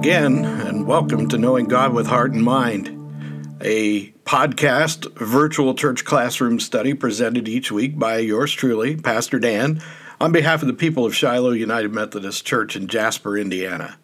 again, and welcome to Knowing God with Heart and Mind, a podcast virtual church classroom study presented each week by yours truly, Pastor Dan, on behalf of the people of Shiloh United Methodist Church in Jasper, Indiana.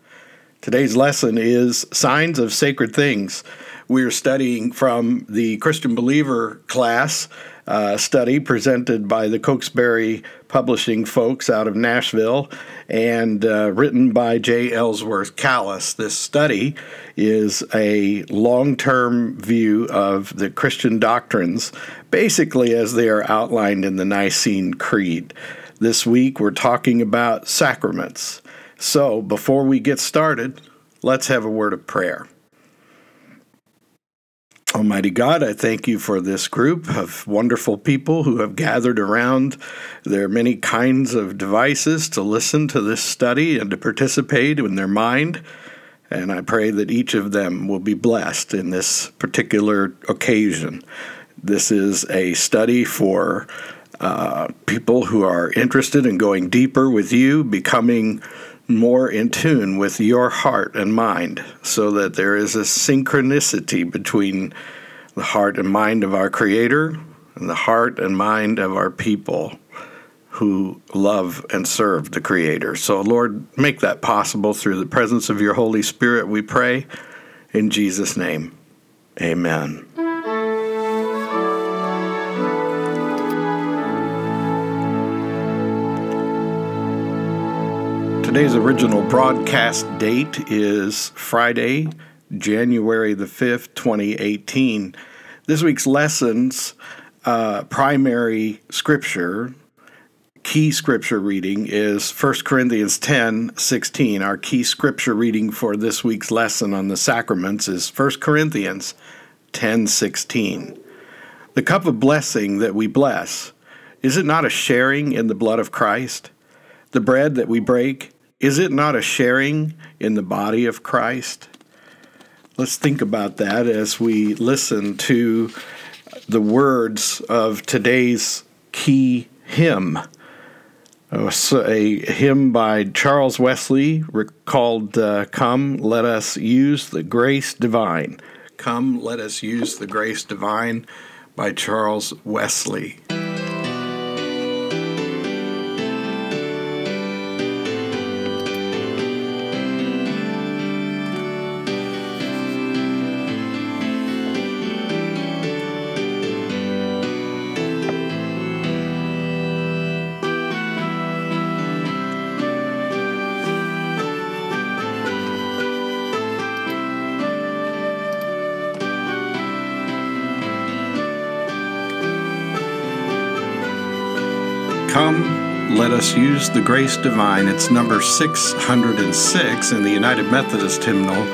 Today's lesson is Signs of Sacred Things. We're studying from the Christian Believer class uh, study presented by the Cokesbury Publishing folks out of Nashville and uh, written by J. Ellsworth Kalas. This study is a long term view of the Christian doctrines, basically as they are outlined in the Nicene Creed. This week we're talking about sacraments. So before we get started, let's have a word of prayer. Almighty God, I thank you for this group of wonderful people who have gathered around their many kinds of devices to listen to this study and to participate in their mind. And I pray that each of them will be blessed in this particular occasion. This is a study for uh, people who are interested in going deeper with you, becoming more in tune with your heart and mind so that there is a synchronicity between the heart and mind of our Creator and the heart and mind of our people who love and serve the Creator. So, Lord, make that possible through the presence of your Holy Spirit, we pray. In Jesus' name, amen. Today's original broadcast date is Friday, January the 5th, 2018. This week's lessons, uh, primary scripture, key scripture reading is 1 Corinthians 10 16. Our key scripture reading for this week's lesson on the sacraments is 1 Corinthians 10 16. The cup of blessing that we bless, is it not a sharing in the blood of Christ? The bread that we break, is it not a sharing in the body of Christ? Let's think about that as we listen to the words of today's key hymn. A hymn by Charles Wesley called uh, Come, Let Us Use the Grace Divine. Come, Let Us Use the Grace Divine by Charles Wesley. The grace divine. It's number 606 in the United Methodist hymnal,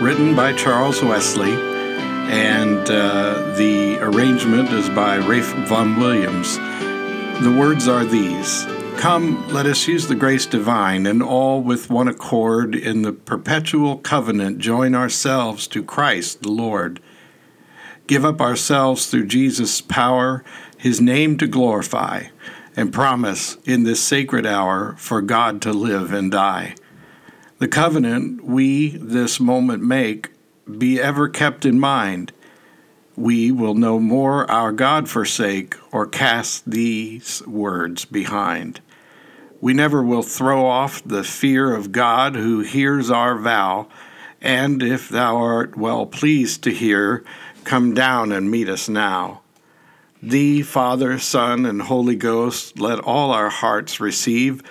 written by Charles Wesley, and uh, the arrangement is by Ralph Vaughan Williams. The words are these Come, let us use the grace divine, and all with one accord in the perpetual covenant join ourselves to Christ the Lord. Give up ourselves through Jesus' power, his name to glorify and promise in this sacred hour for God to live and die. The covenant we this moment make be ever kept in mind. We will no more our God forsake or cast these words behind. We never will throw off the fear of God who hears our vow, and if thou art well pleased to hear, come down and meet us now. Thee, Father, Son, and Holy Ghost, let all our hearts receive.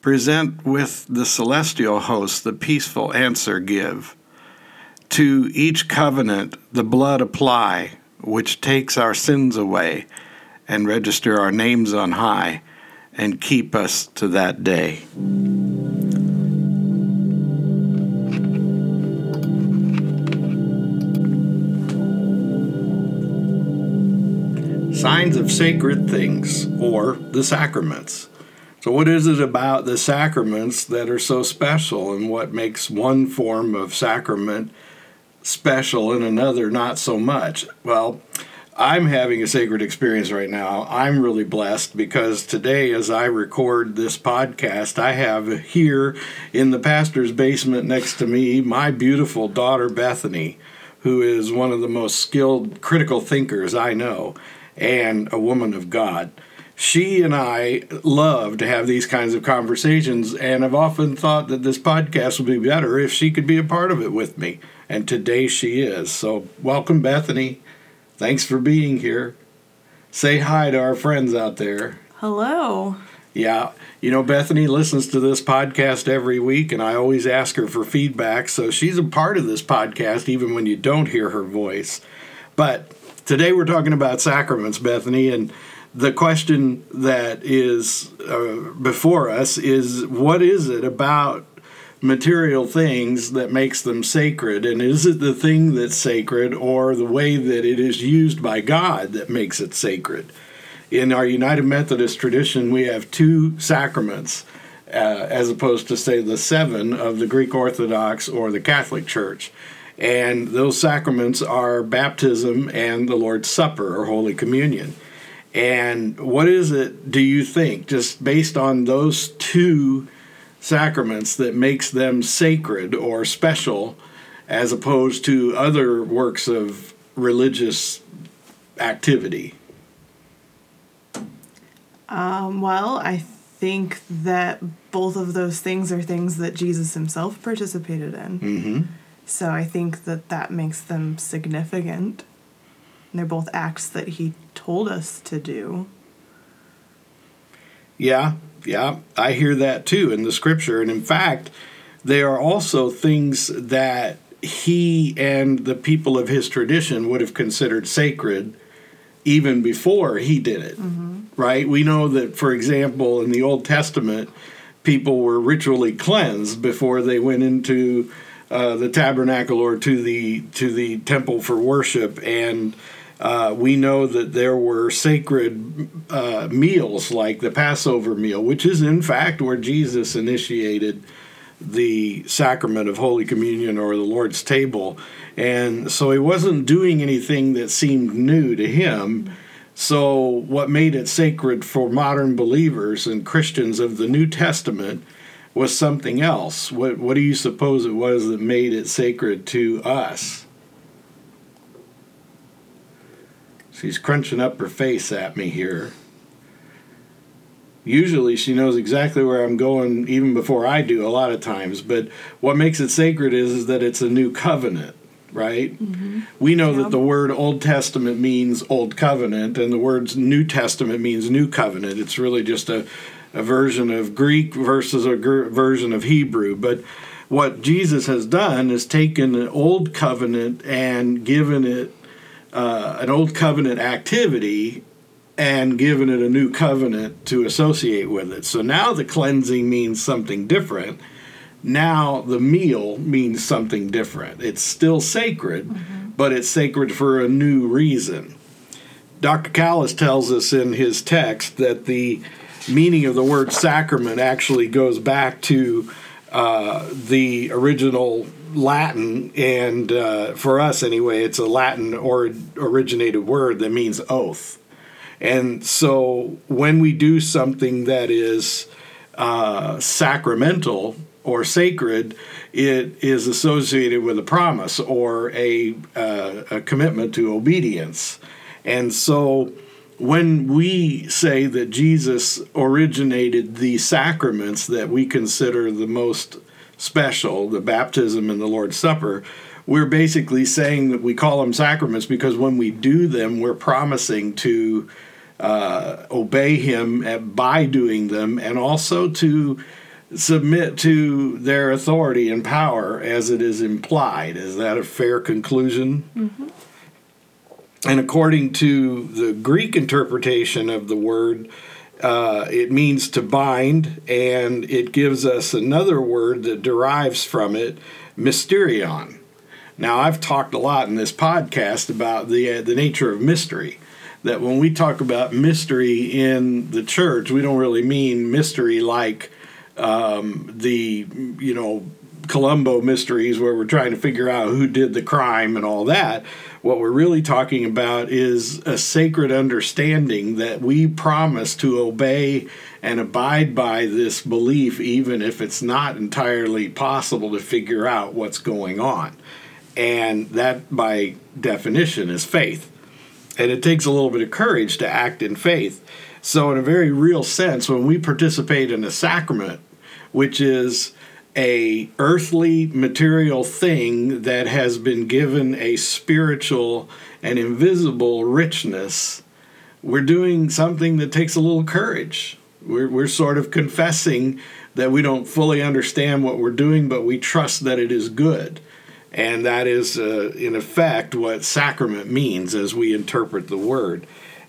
Present with the celestial host the peaceful answer give. To each covenant the blood apply, which takes our sins away, and register our names on high, and keep us to that day. Signs of sacred things or the sacraments. So, what is it about the sacraments that are so special, and what makes one form of sacrament special and another not so much? Well, I'm having a sacred experience right now. I'm really blessed because today, as I record this podcast, I have here in the pastor's basement next to me my beautiful daughter, Bethany, who is one of the most skilled critical thinkers I know and a woman of God. She and I love to have these kinds of conversations, and I've often thought that this podcast would be better if she could be a part of it with me. And today she is. So, welcome, Bethany. Thanks for being here. Say hi to our friends out there. Hello. Yeah, you know, Bethany listens to this podcast every week, and I always ask her for feedback. So she's a part of this podcast, even when you don't hear her voice. But today we're talking about sacraments, Bethany, and the question that is uh, before us is what is it about material things that makes them sacred? And is it the thing that's sacred or the way that it is used by God that makes it sacred? In our United Methodist tradition we have two sacraments uh, as opposed to say the seven of the Greek Orthodox or the Catholic Church and those sacraments are baptism and the Lord's Supper or Holy Communion and what is it do you think just based on those two sacraments that makes them sacred or special as opposed to other works of religious activity? Um, well, I think that both of those things are things that Jesus himself participated in. Mm-hmm. So I think that that makes them significant. And they're both acts that he told us to do. Yeah, yeah, I hear that too in the scripture. And in fact, they are also things that he and the people of his tradition would have considered sacred even before he did it. Mm-hmm. Right? We know that, for example, in the Old Testament, people were ritually cleansed before they went into uh, the tabernacle or to the to the temple for worship and uh, we know that there were sacred uh, meals like the Passover meal, which is in fact where Jesus initiated the sacrament of Holy Communion or the Lord's table. And so he wasn't doing anything that seemed new to him. So, what made it sacred for modern believers and Christians of the New Testament was something else. What, what do you suppose it was that made it sacred to us? She's crunching up her face at me here. Usually she knows exactly where I'm going even before I do a lot of times, but what makes it sacred is, is that it's a new covenant, right? Mm-hmm. We know that the word Old Testament means Old Covenant and the words New Testament means New Covenant. It's really just a, a version of Greek versus a gr- version of Hebrew, but what Jesus has done is taken an old covenant and given it uh, an old covenant activity and given it a new covenant to associate with it. So now the cleansing means something different. Now the meal means something different. It's still sacred, mm-hmm. but it's sacred for a new reason. Dr. Kalas tells us in his text that the meaning of the word sacrament actually goes back to uh, the original Latin, and uh, for us anyway, it's a Latin or originated word that means oath. And so when we do something that is uh, sacramental or sacred, it is associated with a promise or a, uh, a commitment to obedience. And so when we say that Jesus originated the sacraments that we consider the most special, the baptism and the Lord's Supper, we're basically saying that we call them sacraments because when we do them, we're promising to uh, obey Him by doing them and also to submit to their authority and power as it is implied. Is that a fair conclusion? Mm-hmm. And according to the Greek interpretation of the word, uh, it means to bind, and it gives us another word that derives from it, mysterion. Now, I've talked a lot in this podcast about the uh, the nature of mystery. That when we talk about mystery in the church, we don't really mean mystery like um, the you know Columbo mysteries where we're trying to figure out who did the crime and all that. What we're really talking about is a sacred understanding that we promise to obey and abide by this belief, even if it's not entirely possible to figure out what's going on. And that, by definition, is faith. And it takes a little bit of courage to act in faith. So, in a very real sense, when we participate in a sacrament, which is a earthly material thing that has been given a spiritual and invisible richness, we're doing something that takes a little courage. We're, we're sort of confessing that we don't fully understand what we're doing, but we trust that it is good. And that is, uh, in effect, what sacrament means as we interpret the word.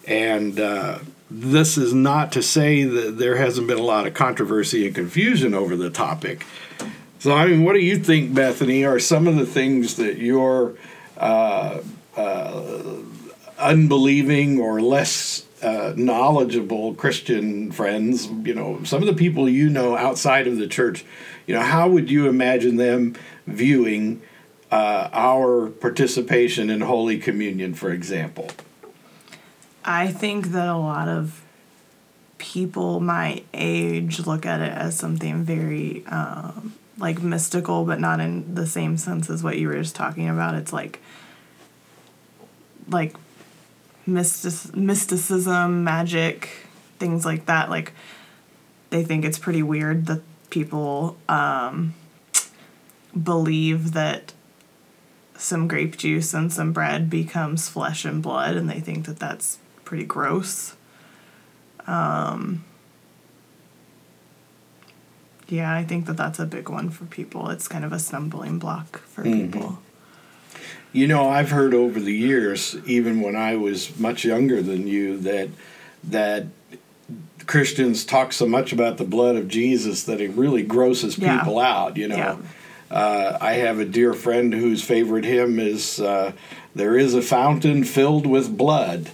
And uh, this is not to say that there hasn't been a lot of controversy and confusion over the topic. So, I mean, what do you think, Bethany, are some of the things that your uh, uh, unbelieving or less uh, knowledgeable Christian friends, you know, some of the people you know outside of the church, you know, how would you imagine them viewing uh, our participation in Holy Communion, for example? I think that a lot of people my age look at it as something very um, like mystical, but not in the same sense as what you were just talking about. It's like like mystic- mysticism, magic, things like that. Like they think it's pretty weird that people um, believe that some grape juice and some bread becomes flesh and blood, and they think that that's pretty gross. Um, yeah, I think that that's a big one for people. It's kind of a stumbling block for mm-hmm. people. You know, I've heard over the years, even when I was much younger than you, that that Christians talk so much about the blood of Jesus that it really grosses people yeah. out. You know, yeah. uh, I have a dear friend whose favorite hymn is uh, "There is a fountain filled with blood."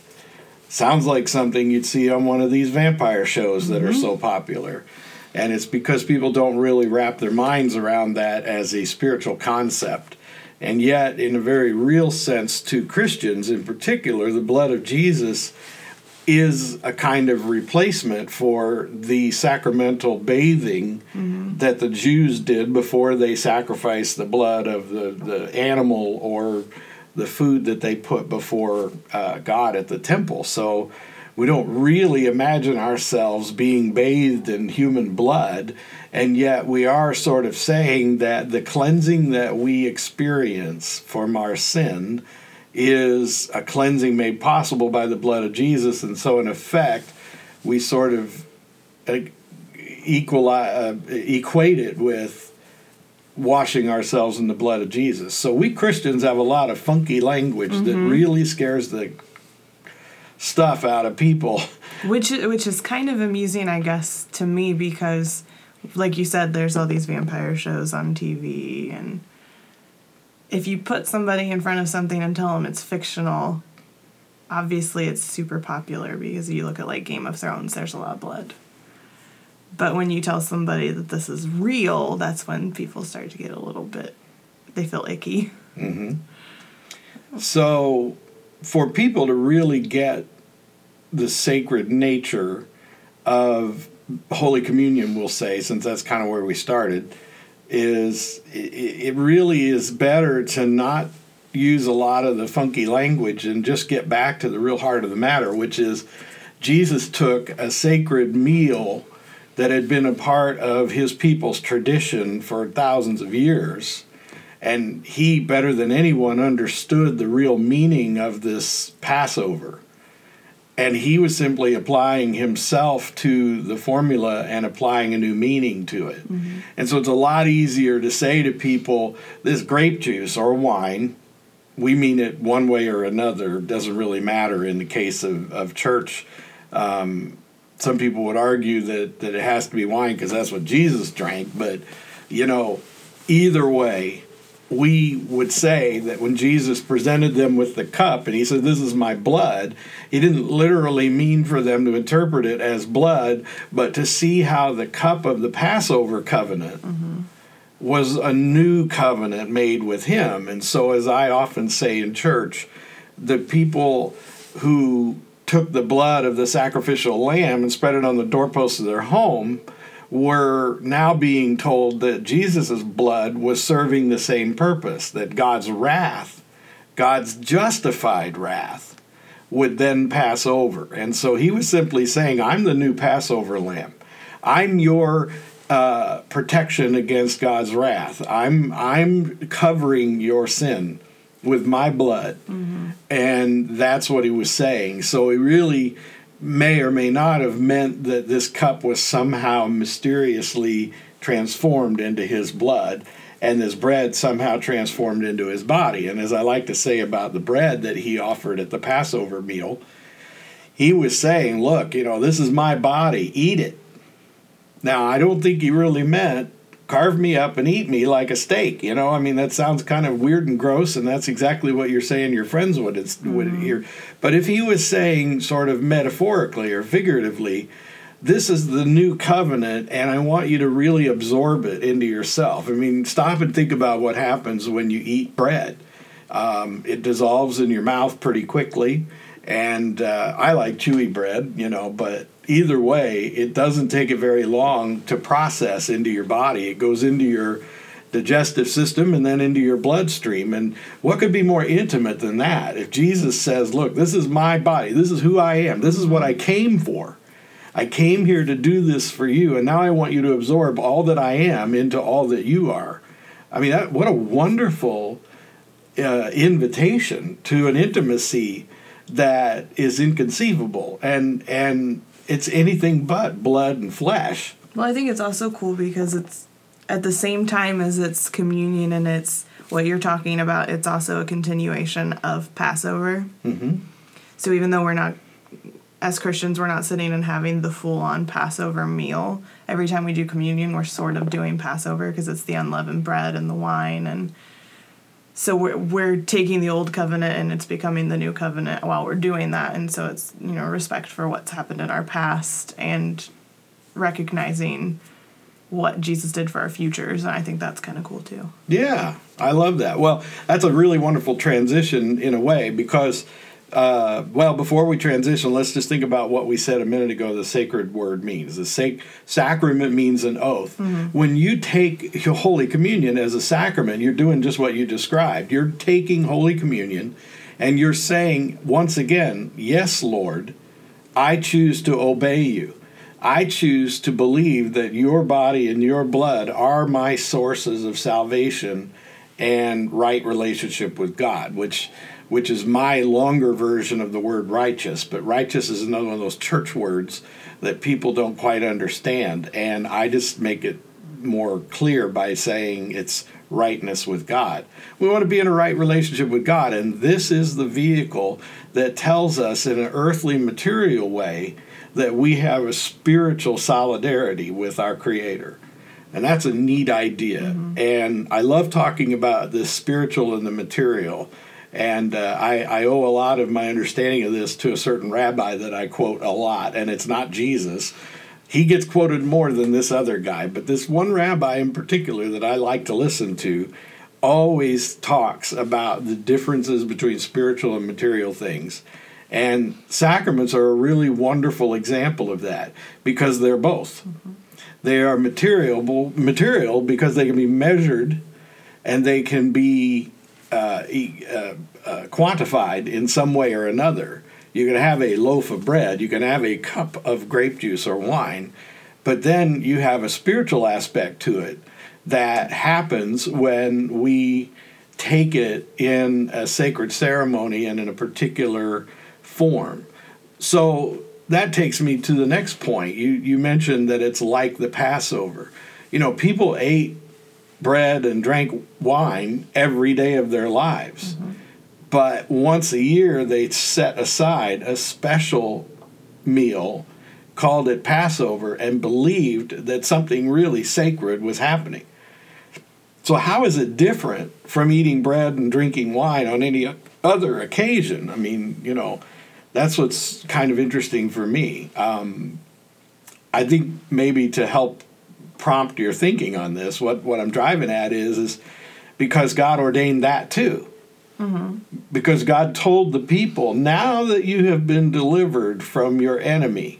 Sounds like something you'd see on one of these vampire shows that mm-hmm. are so popular. And it's because people don't really wrap their minds around that as a spiritual concept. And yet, in a very real sense, to Christians in particular, the blood of Jesus is a kind of replacement for the sacramental bathing mm-hmm. that the Jews did before they sacrificed the blood of the, the animal or the food that they put before uh, God at the temple. So we don't really imagine ourselves being bathed in human blood, and yet we are sort of saying that the cleansing that we experience from our sin is a cleansing made possible by the blood of Jesus, and so in effect, we sort of equalize, uh, equate it with washing ourselves in the blood of Jesus. So we Christians have a lot of funky language mm-hmm. that really scares the stuff out of people. Which which is kind of amusing, I guess, to me because, like you said, there's all these vampire shows on TV, and if you put somebody in front of something and tell them it's fictional, obviously it's super popular because you look at like Game of Thrones, there's a lot of blood. But when you tell somebody that this is real, that's when people start to get a little bit, they feel icky. Mm-hmm. So, for people to really get the sacred nature of Holy Communion, we'll say, since that's kind of where we started, is it really is better to not use a lot of the funky language and just get back to the real heart of the matter, which is Jesus took a sacred meal that had been a part of his people's tradition for thousands of years. And he, better than anyone, understood the real meaning of this Passover. And he was simply applying himself to the formula and applying a new meaning to it. Mm-hmm. And so it's a lot easier to say to people, this grape juice or wine, we mean it one way or another, doesn't really matter in the case of, of church. Um, some people would argue that, that it has to be wine because that's what Jesus drank. But, you know, either way, we would say that when Jesus presented them with the cup and he said, This is my blood, he didn't literally mean for them to interpret it as blood, but to see how the cup of the Passover covenant mm-hmm. was a new covenant made with him. And so, as I often say in church, the people who took the blood of the sacrificial lamb and spread it on the doorposts of their home were now being told that Jesus' blood was serving the same purpose, that God's wrath, God's justified wrath, would then pass over. And so he was simply saying, I'm the new Passover lamb. I'm your uh, protection against God's wrath. I'm I'm covering your sin with my blood. Mm-hmm. And that's what he was saying. So he really may or may not have meant that this cup was somehow mysteriously transformed into his blood and this bread somehow transformed into his body. And as I like to say about the bread that he offered at the Passover meal, he was saying, Look, you know, this is my body, eat it. Now, I don't think he really meant carve me up and eat me like a steak. You know, I mean, that sounds kind of weird and gross, and that's exactly what you're saying your friends would, mm-hmm. would hear. But if he was saying, sort of metaphorically or figuratively, this is the new covenant, and I want you to really absorb it into yourself. I mean, stop and think about what happens when you eat bread. Um, it dissolves in your mouth pretty quickly, and uh, I like chewy bread, you know, but either way, it doesn't take it very long to process into your body. It goes into your digestive system and then into your bloodstream. And what could be more intimate than that? If Jesus says, Look, this is my body, this is who I am, this is what I came for. I came here to do this for you, and now I want you to absorb all that I am into all that you are. I mean, that, what a wonderful uh, invitation to an intimacy that is inconceivable. And and it's anything but blood and flesh. Well, I think it's also cool because it's at the same time as it's communion and it's what you're talking about, it's also a continuation of Passover. Mm-hmm. So even though we're not, as Christians, we're not sitting and having the full on Passover meal, every time we do communion, we're sort of doing Passover because it's the unleavened bread and the wine and so we're we're taking the old covenant and it's becoming the new covenant while we're doing that and so it's you know respect for what's happened in our past and recognizing what Jesus did for our futures and I think that's kind of cool too. Yeah, I love that. Well, that's a really wonderful transition in a way because uh, well, before we transition, let's just think about what we said a minute ago the sacred word means. The sac- sacrament means an oath. Mm-hmm. When you take Holy Communion as a sacrament, you're doing just what you described. You're taking Holy Communion and you're saying, once again, Yes, Lord, I choose to obey you. I choose to believe that your body and your blood are my sources of salvation and right relationship with God, which which is my longer version of the word righteous. But righteous is another one of those church words that people don't quite understand. And I just make it more clear by saying it's rightness with God. We want to be in a right relationship with God, and this is the vehicle that tells us in an earthly material way that we have a spiritual solidarity with our Creator. And that's a neat idea. Mm-hmm. And I love talking about the spiritual and the material and uh, I, I, owe a lot of my understanding of this to a certain rabbi that I quote a lot, and it's not Jesus. He gets quoted more than this other guy, but this one rabbi in particular that I like to listen to always talks about the differences between spiritual and material things. And sacraments are a really wonderful example of that because they're both. Mm-hmm. They are material, material because they can be measured and they can be uh, uh, uh, quantified in some way or another. You can have a loaf of bread, you can have a cup of grape juice or wine, but then you have a spiritual aspect to it that happens when we take it in a sacred ceremony and in a particular form. So that takes me to the next point. You you mentioned that it's like the Passover. You know, people ate bread and drank wine every day of their lives. Mm-hmm. But once a year, they set aside a special meal, called it Passover, and believed that something really sacred was happening. So, how is it different from eating bread and drinking wine on any other occasion? I mean, you know, that's what's kind of interesting for me. Um, I think maybe to help prompt your thinking on this. What what I'm driving at is is because God ordained that too. Mm-hmm. Because God told the people, now that you have been delivered from your enemy,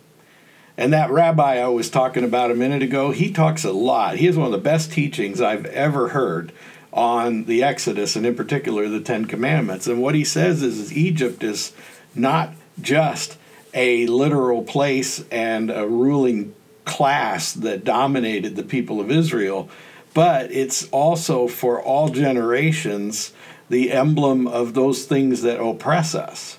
and that rabbi I was talking about a minute ago, he talks a lot. He has one of the best teachings I've ever heard on the Exodus and in particular the Ten Commandments. And what he says is, is Egypt is not just a literal place and a ruling class that dominated the people of Israel, but it's also for all generations the emblem of those things that oppress us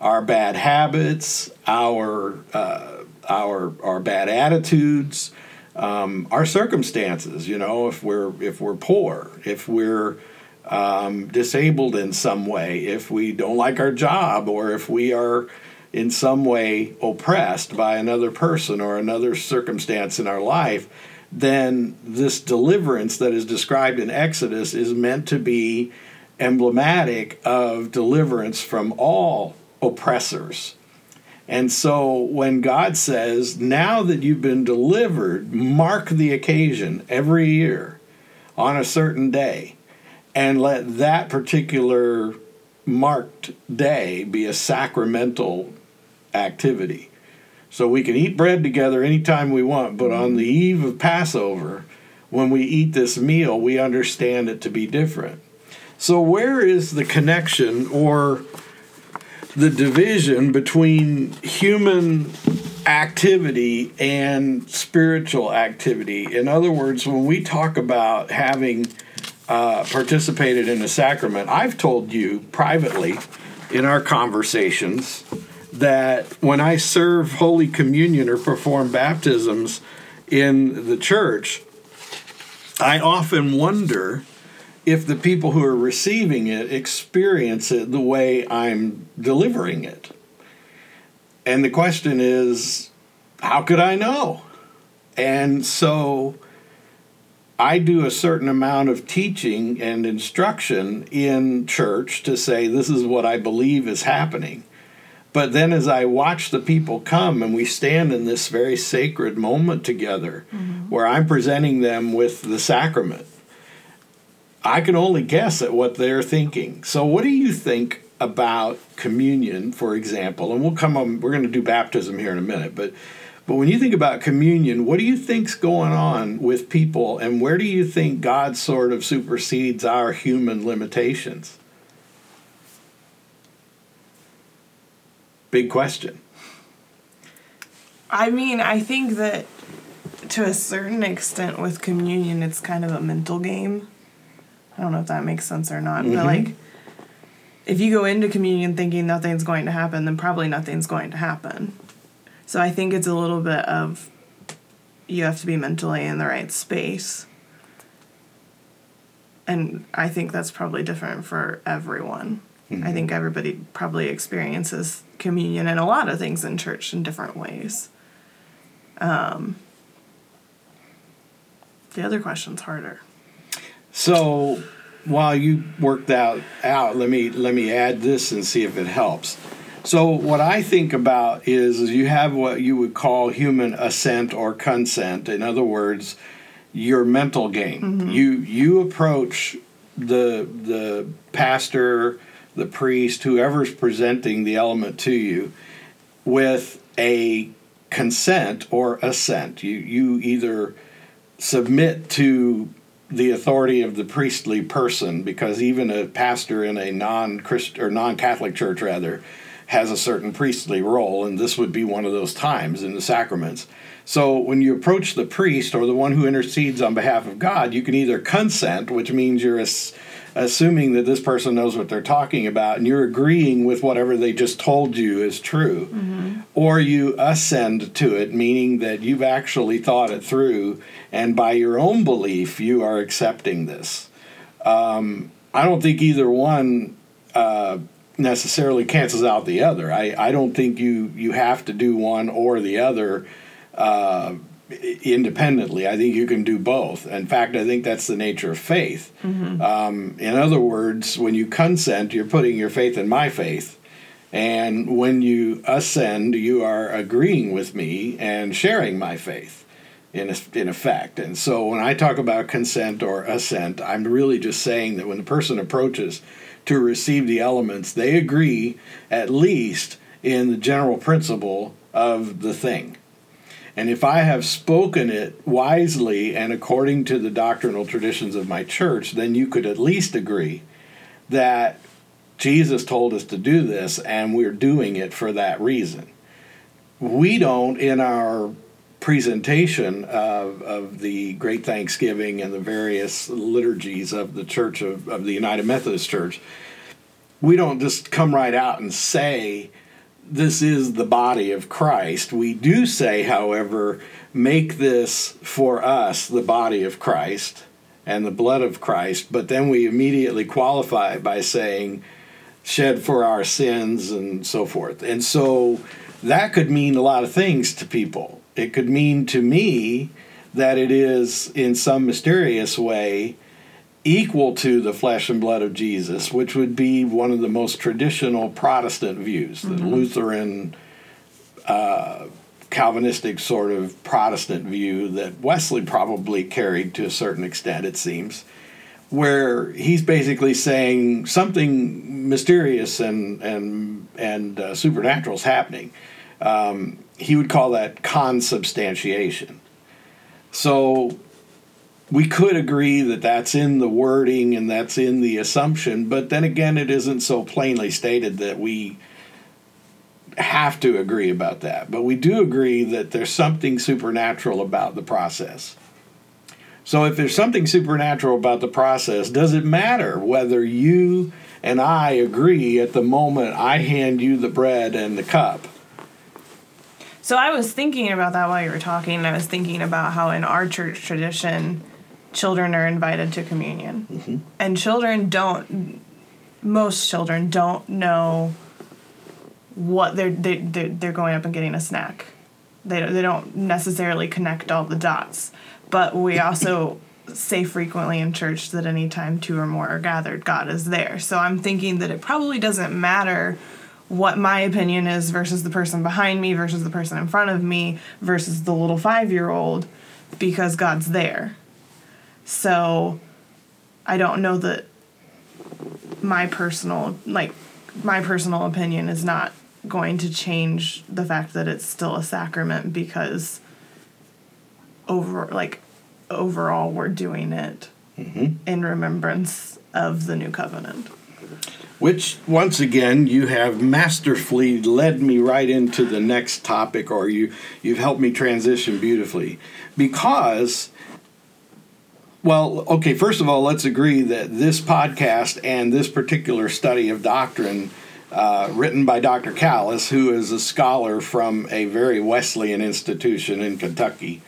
our bad habits, our, uh, our, our bad attitudes. Um, our circumstances, you know, if we're if we're poor, if we're um, disabled in some way, if we don't like our job, or if we are in some way oppressed by another person or another circumstance in our life, then this deliverance that is described in Exodus is meant to be emblematic of deliverance from all oppressors. And so when God says, now that you've been delivered, mark the occasion every year on a certain day, and let that particular marked day be a sacramental activity. So we can eat bread together anytime we want, but on the eve of Passover, when we eat this meal, we understand it to be different. So, where is the connection or the division between human activity and spiritual activity? In other words, when we talk about having uh, participated in a sacrament, I've told you privately in our conversations that when I serve Holy Communion or perform baptisms in the church, I often wonder if the people who are receiving it experience it the way I'm delivering it. And the question is, how could I know? And so I do a certain amount of teaching and instruction in church to say this is what I believe is happening. But then as I watch the people come and we stand in this very sacred moment together mm-hmm. where I'm presenting them with the sacrament, I can only guess at what they're thinking. So, what do you think about communion, for example? And we'll come on, we're going to do baptism here in a minute, but. But when you think about communion, what do you think's going on with people, and where do you think God sort of supersedes our human limitations? Big question. I mean, I think that to a certain extent with communion, it's kind of a mental game. I don't know if that makes sense or not, mm-hmm. but like if you go into communion thinking nothing's going to happen, then probably nothing's going to happen. So I think it's a little bit of you have to be mentally in the right space. And I think that's probably different for everyone. Mm-hmm. I think everybody probably experiences communion and a lot of things in church in different ways. Um, the other question's harder. So while you work that out, let me let me add this and see if it helps. So what I think about is, is you have what you would call human assent or consent. In other words, your mental game. Mm-hmm. You you approach the the pastor the priest, whoever's presenting the element to you, with a consent or assent. You you either submit to the authority of the priestly person because even a pastor in a non Christ or non Catholic church rather has a certain priestly role, and this would be one of those times in the sacraments. So when you approach the priest or the one who intercedes on behalf of God, you can either consent, which means you're a assuming that this person knows what they're talking about and you're agreeing with whatever they just told you is true. Mm-hmm. Or you ascend to it, meaning that you've actually thought it through and by your own belief you are accepting this. Um, I don't think either one uh, necessarily cancels out the other. I, I don't think you, you have to do one or the other. Uh, independently. I think you can do both. In fact, I think that's the nature of faith. Mm-hmm. Um, in other words, when you consent, you're putting your faith in my faith. And when you ascend, you are agreeing with me and sharing my faith. in, in effect. And so when I talk about consent or assent, I'm really just saying that when the person approaches to receive the elements, they agree at least in the general principle of the thing. And if I have spoken it wisely and according to the doctrinal traditions of my church, then you could at least agree that Jesus told us to do this and we're doing it for that reason. We don't, in our presentation of, of the Great Thanksgiving and the various liturgies of the Church of, of the United Methodist Church, we don't just come right out and say, this is the body of Christ. We do say, however, make this for us the body of Christ and the blood of Christ, but then we immediately qualify by saying, shed for our sins and so forth. And so that could mean a lot of things to people. It could mean to me that it is, in some mysterious way, equal to the flesh and blood of Jesus, which would be one of the most traditional Protestant views, the mm-hmm. Lutheran, uh, Calvinistic sort of Protestant view that Wesley probably carried to a certain extent, it seems, where he's basically saying something mysterious and and and uh, supernatural is happening. Um, he would call that consubstantiation. So we could agree that that's in the wording and that's in the assumption, but then again, it isn't so plainly stated that we have to agree about that. But we do agree that there's something supernatural about the process. So if there's something supernatural about the process, does it matter whether you and I agree at the moment I hand you the bread and the cup? So I was thinking about that while you were talking. I was thinking about how in our church tradition, children are invited to communion. Mm-hmm. And children don't, most children don't know what they're, they, they're, they're going up and getting a snack. They, they don't necessarily connect all the dots. But we also say frequently in church that anytime two or more are gathered, God is there. So I'm thinking that it probably doesn't matter what my opinion is versus the person behind me versus the person in front of me versus the little five year old because God's there. So I don't know that my personal like my personal opinion is not going to change the fact that it's still a sacrament because over like overall we're doing it mm-hmm. in remembrance of the new covenant which once again you have masterfully led me right into the next topic or you you've helped me transition beautifully because well, okay, first of all, let's agree that this podcast and this particular study of doctrine, uh, written by Dr. Kalas, who is a scholar from a very Wesleyan institution in Kentucky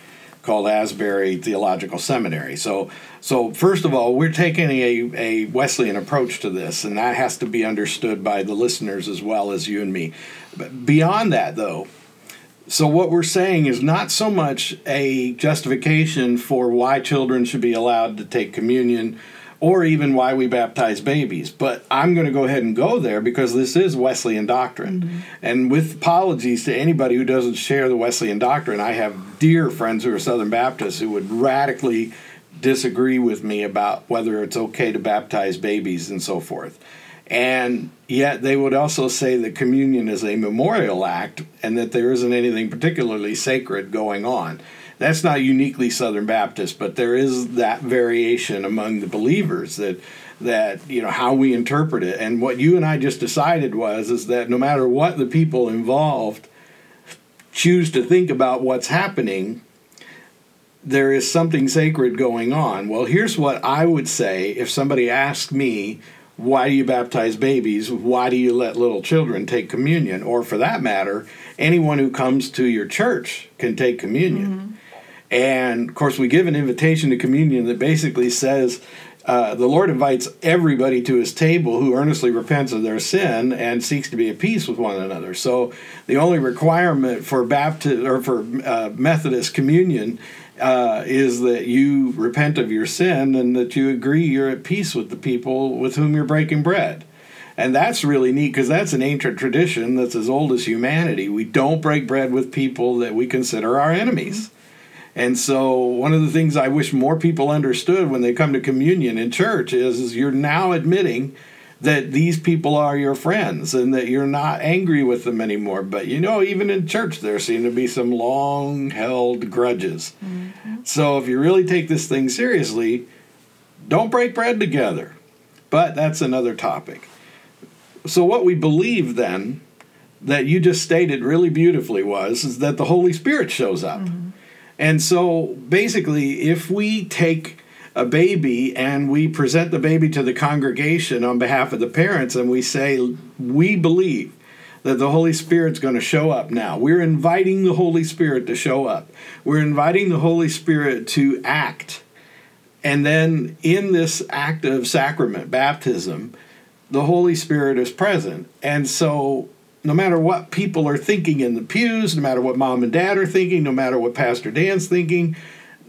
called Asbury Theological Seminary. So, so first of all, we're taking a, a Wesleyan approach to this, and that has to be understood by the listeners as well as you and me. But beyond that, though, so, what we're saying is not so much a justification for why children should be allowed to take communion or even why we baptize babies, but I'm going to go ahead and go there because this is Wesleyan doctrine. Mm-hmm. And with apologies to anybody who doesn't share the Wesleyan doctrine, I have dear friends who are Southern Baptists who would radically disagree with me about whether it's okay to baptize babies and so forth. And yet they would also say that communion is a memorial act and that there isn't anything particularly sacred going on. That's not uniquely Southern Baptist, but there is that variation among the believers that that you know how we interpret it. And what you and I just decided was is that no matter what the people involved choose to think about what's happening, there is something sacred going on. Well, here's what I would say if somebody asked me why do you baptize babies? Why do you let little children take communion? Or for that matter, anyone who comes to your church can take communion. Mm-hmm. And of course, we give an invitation to communion that basically says, uh, the Lord invites everybody to his table who earnestly repents of their sin and seeks to be at peace with one another. So the only requirement for Baptist or for uh, Methodist communion uh, is that you repent of your sin and that you agree you're at peace with the people with whom you're breaking bread. And that's really neat because that's an ancient tradition that's as old as humanity. We don't break bread with people that we consider our enemies. And so, one of the things I wish more people understood when they come to communion in church is, is you're now admitting that these people are your friends and that you're not angry with them anymore. But you know, even in church, there seem to be some long held grudges. Mm-hmm. So, if you really take this thing seriously, don't break bread together. But that's another topic. So, what we believe then, that you just stated really beautifully, was is that the Holy Spirit shows up. Mm-hmm. And so, basically, if we take a baby and we present the baby to the congregation on behalf of the parents and we say, We believe that the Holy Spirit's going to show up now. We're inviting the Holy Spirit to show up. We're inviting the Holy Spirit to act. And then in this act of sacrament, baptism, the Holy Spirit is present. And so no matter what people are thinking in the pews, no matter what mom and dad are thinking, no matter what Pastor Dan's thinking,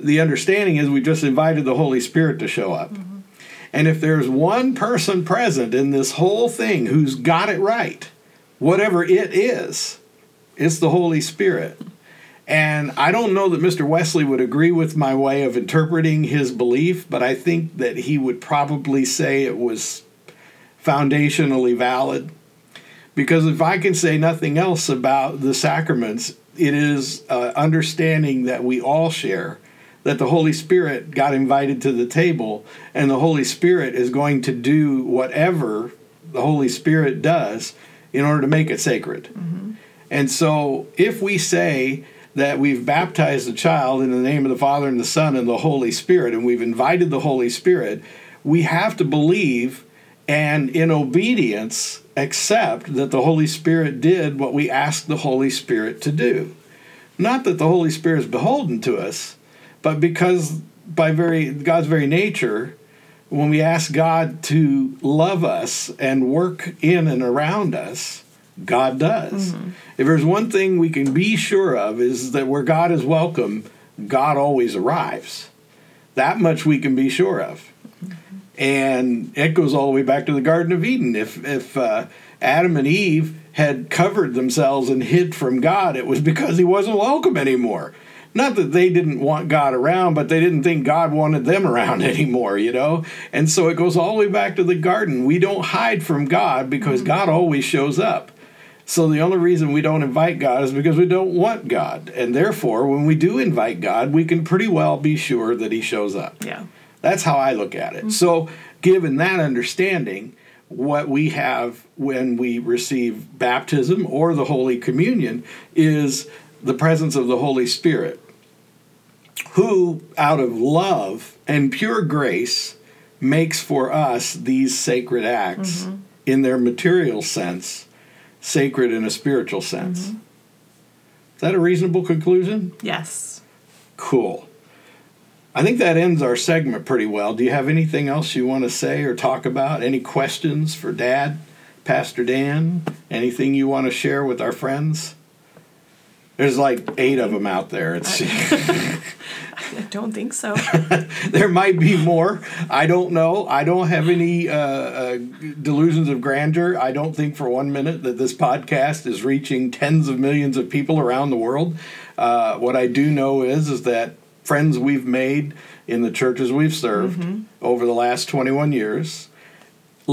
the understanding is we just invited the Holy Spirit to show up. Mm-hmm. And if there's one person present in this whole thing who's got it right, whatever it is, it's the Holy Spirit. And I don't know that Mr. Wesley would agree with my way of interpreting his belief, but I think that he would probably say it was foundationally valid. Because if I can say nothing else about the sacraments, it is uh, understanding that we all share that the Holy Spirit got invited to the table, and the Holy Spirit is going to do whatever the Holy Spirit does in order to make it sacred. Mm-hmm. And so, if we say that we've baptized the child in the name of the Father and the Son and the Holy Spirit, and we've invited the Holy Spirit, we have to believe and in obedience accept that the Holy Spirit did what we asked the Holy Spirit to do. Not that the Holy Spirit is beholden to us, but because by very God's very nature, when we ask God to love us and work in and around us, God does. Mm-hmm. If there's one thing we can be sure of is that where God is welcome, God always arrives. That much we can be sure of. Mm-hmm. And it goes all the way back to the Garden of Eden. If if uh, Adam and Eve had covered themselves and hid from God, it was because he wasn't welcome anymore not that they didn't want God around, but they didn't think God wanted them around anymore, you know? And so it goes all the way back to the garden. We don't hide from God because mm-hmm. God always shows up. So the only reason we don't invite God is because we don't want God. And therefore, when we do invite God, we can pretty well be sure that he shows up. Yeah. That's how I look at it. Mm-hmm. So, given that understanding, what we have when we receive baptism or the Holy Communion is the presence of the Holy Spirit, who, out of love and pure grace, makes for us these sacred acts mm-hmm. in their material sense, sacred in a spiritual sense. Mm-hmm. Is that a reasonable conclusion? Yes. Cool. I think that ends our segment pretty well. Do you have anything else you want to say or talk about? Any questions for Dad, Pastor Dan? Anything you want to share with our friends? There's like eight of them out there. It's. I don't think so. there might be more. I don't know. I don't have any uh, uh, delusions of grandeur. I don't think for one minute that this podcast is reaching tens of millions of people around the world. Uh, what I do know is is that friends we've made in the churches we've served mm-hmm. over the last 21 years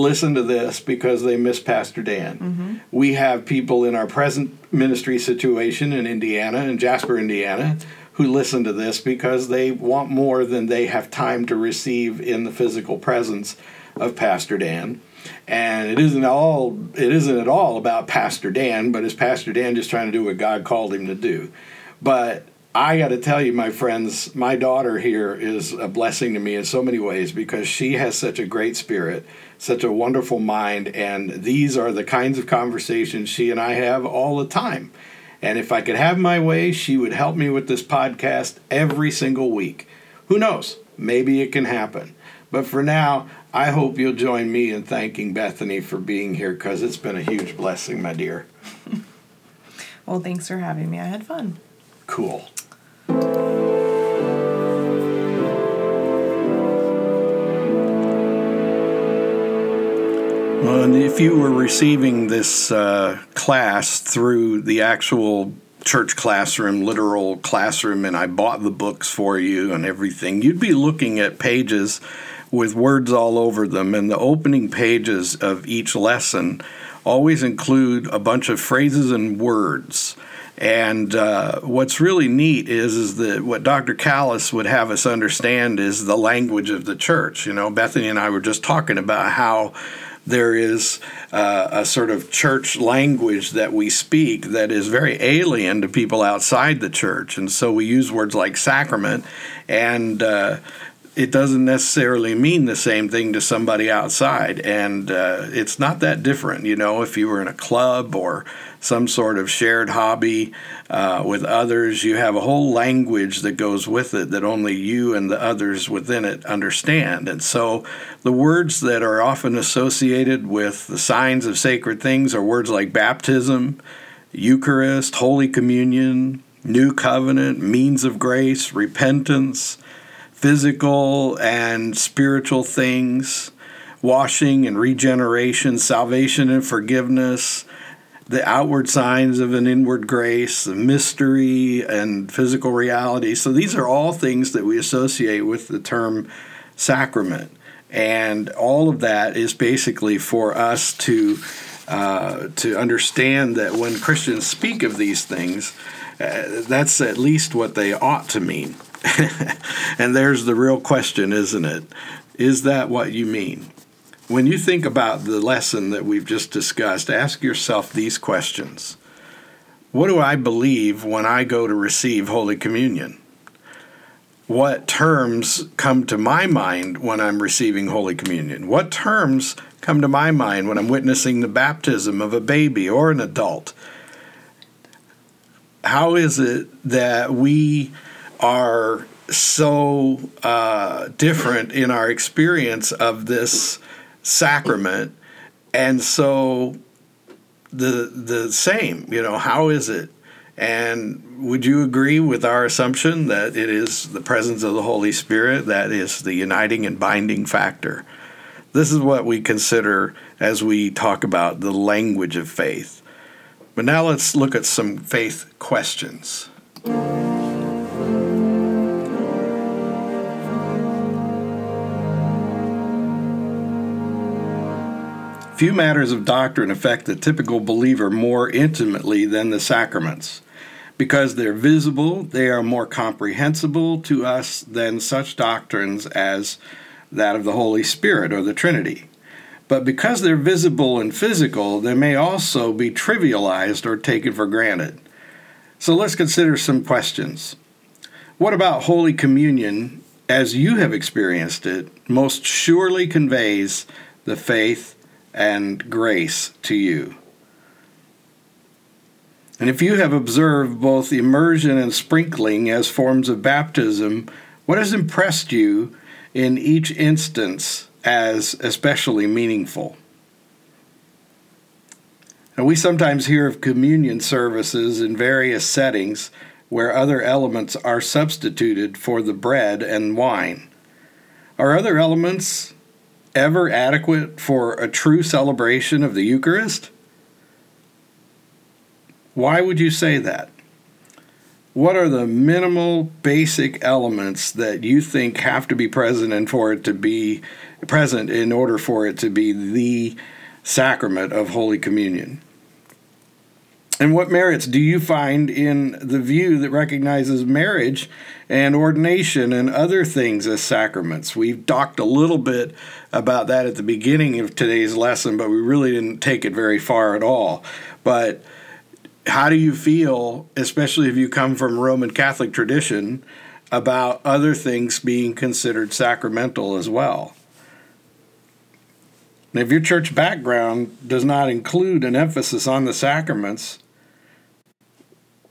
listen to this because they miss Pastor Dan. Mm-hmm. We have people in our present ministry situation in Indiana, in Jasper, Indiana, who listen to this because they want more than they have time to receive in the physical presence of Pastor Dan. And it isn't all it isn't at all about Pastor Dan, but is Pastor Dan just trying to do what God called him to do. But I got to tell you, my friends, my daughter here is a blessing to me in so many ways because she has such a great spirit such a wonderful mind, and these are the kinds of conversations she and I have all the time. And if I could have my way, she would help me with this podcast every single week. Who knows? Maybe it can happen. But for now, I hope you'll join me in thanking Bethany for being here because it's been a huge blessing, my dear. well, thanks for having me. I had fun. Cool. Well, if you were receiving this uh, class through the actual church classroom, literal classroom, and I bought the books for you and everything, you'd be looking at pages with words all over them. And the opening pages of each lesson always include a bunch of phrases and words. And uh, what's really neat is is that what Dr. Kalas would have us understand is the language of the church. You know, Bethany and I were just talking about how there is uh, a sort of church language that we speak that is very alien to people outside the church, and so we use words like sacrament and. Uh, it doesn't necessarily mean the same thing to somebody outside. And uh, it's not that different. You know, if you were in a club or some sort of shared hobby uh, with others, you have a whole language that goes with it that only you and the others within it understand. And so the words that are often associated with the signs of sacred things are words like baptism, Eucharist, Holy Communion, New Covenant, means of grace, repentance physical and spiritual things, washing and regeneration, salvation and forgiveness, the outward signs of an inward grace, the mystery and physical reality. So these are all things that we associate with the term sacrament. And all of that is basically for us to uh, to understand that when Christians speak of these things, uh, that's at least what they ought to mean. and there's the real question, isn't it? Is that what you mean? When you think about the lesson that we've just discussed, ask yourself these questions What do I believe when I go to receive Holy Communion? What terms come to my mind when I'm receiving Holy Communion? What terms come to my mind when I'm witnessing the baptism of a baby or an adult? How is it that we are so uh, different in our experience of this sacrament. And so the the same you know how is it? And would you agree with our assumption that it is the presence of the holy spirit that is the uniting and binding factor? This is what we consider as we talk about the language of faith. But now let's look at some faith questions Few matters of doctrine affect the typical believer more intimately than the sacraments. Because they're visible, they are more comprehensible to us than such doctrines as that of the Holy Spirit or the Trinity. But because they're visible and physical, they may also be trivialized or taken for granted. So let's consider some questions. What about Holy Communion, as you have experienced it, most surely conveys the faith and grace to you. And if you have observed both immersion and sprinkling as forms of baptism, what has impressed you in each instance as especially meaningful? And we sometimes hear of communion services in various settings where other elements are substituted for the bread and wine. Are other elements ever adequate for a true celebration of the Eucharist? Why would you say that? What are the minimal basic elements that you think have to be present and for it to be present in order for it to be the sacrament of Holy Communion? And what merits do you find in the view that recognizes marriage and ordination and other things as sacraments? We've talked a little bit about that at the beginning of today's lesson, but we really didn't take it very far at all. But how do you feel, especially if you come from Roman Catholic tradition, about other things being considered sacramental as well? And if your church background does not include an emphasis on the sacraments,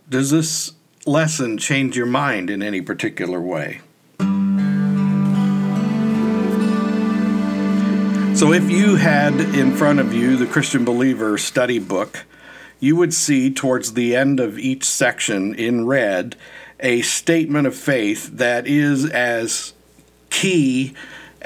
does this lesson change your mind in any particular way? So, if you had in front of you the Christian Believer study book, you would see towards the end of each section in red a statement of faith that is as key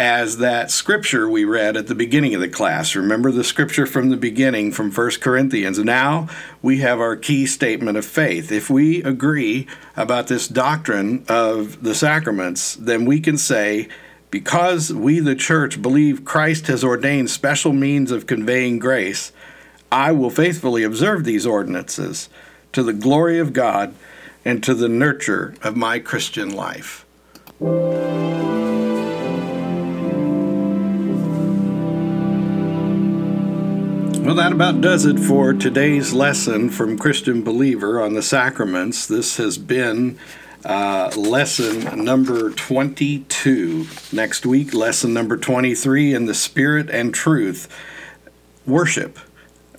as that scripture we read at the beginning of the class. Remember the scripture from the beginning from 1 Corinthians. Now we have our key statement of faith. If we agree about this doctrine of the sacraments, then we can say, because we, the church, believe Christ has ordained special means of conveying grace, I will faithfully observe these ordinances to the glory of God and to the nurture of my Christian life. Well, that about does it for today's lesson from Christian Believer on the sacraments. This has been uh, lesson number 22. Next week, lesson number 23 in the Spirit and Truth Worship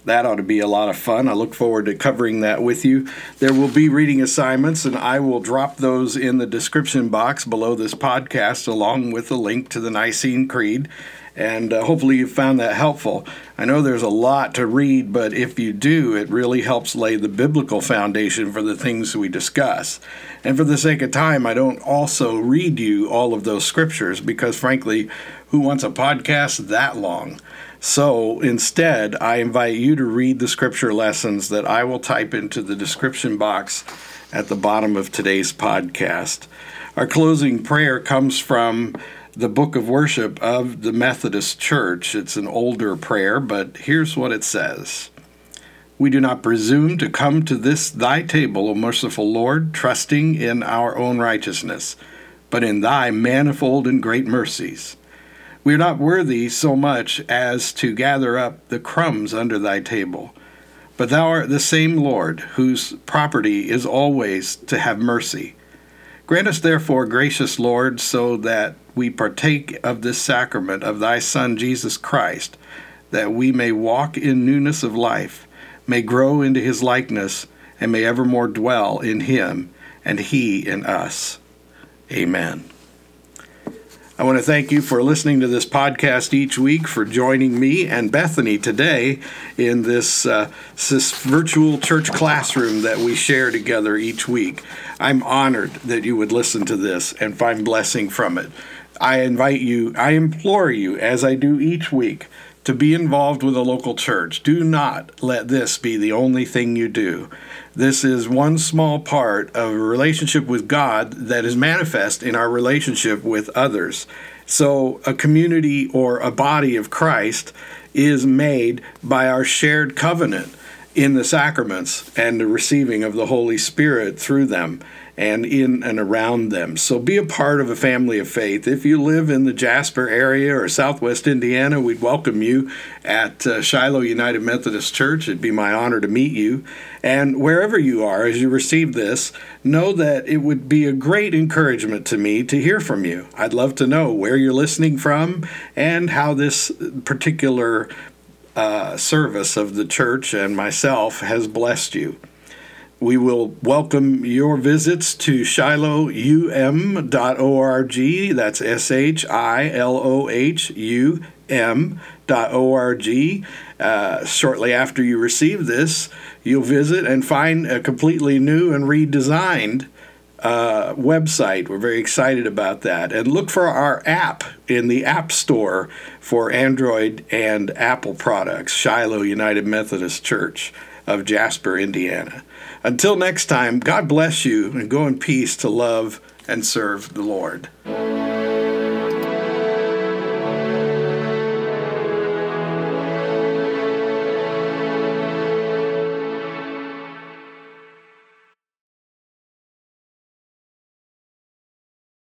that ought to be a lot of fun. I look forward to covering that with you. There will be reading assignments, and I will drop those in the description box below this podcast, along with a link to the Nicene Creed. And uh, hopefully, you found that helpful. I know there's a lot to read, but if you do, it really helps lay the biblical foundation for the things we discuss. And for the sake of time, I don't also read you all of those scriptures because, frankly, who wants a podcast that long? So instead, I invite you to read the scripture lessons that I will type into the description box at the bottom of today's podcast. Our closing prayer comes from the book of worship of the Methodist Church. It's an older prayer, but here's what it says. We do not presume to come to this thy table, O merciful Lord, trusting in our own righteousness, but in thy manifold and great mercies. We are not worthy so much as to gather up the crumbs under thy table. But thou art the same Lord, whose property is always to have mercy. Grant us, therefore, gracious Lord, so that we partake of this sacrament of thy Son, Jesus Christ, that we may walk in newness of life, may grow into his likeness, and may evermore dwell in him, and he in us. Amen. I want to thank you for listening to this podcast each week, for joining me and Bethany today in this, uh, this virtual church classroom that we share together each week. I'm honored that you would listen to this and find blessing from it. I invite you, I implore you, as I do each week, to be involved with a local church. Do not let this be the only thing you do. This is one small part of a relationship with God that is manifest in our relationship with others. So, a community or a body of Christ is made by our shared covenant in the sacraments and the receiving of the Holy Spirit through them and in and around them. So be a part of a family of faith. If you live in the Jasper area or southwest Indiana, we'd welcome you at uh, Shiloh United Methodist Church. It'd be my honor to meet you. And wherever you are as you receive this, know that it would be a great encouragement to me to hear from you. I'd love to know where you're listening from and how this particular uh, service of the church and myself has blessed you. We will welcome your visits to shilohum.org. That's S H I L O H U M.org. Uh, shortly after you receive this, you'll visit and find a completely new and redesigned uh, website. We're very excited about that. And look for our app in the App Store for Android and Apple products, Shiloh United Methodist Church of Jasper, Indiana. Until next time, God bless you and go in peace to love and serve the Lord.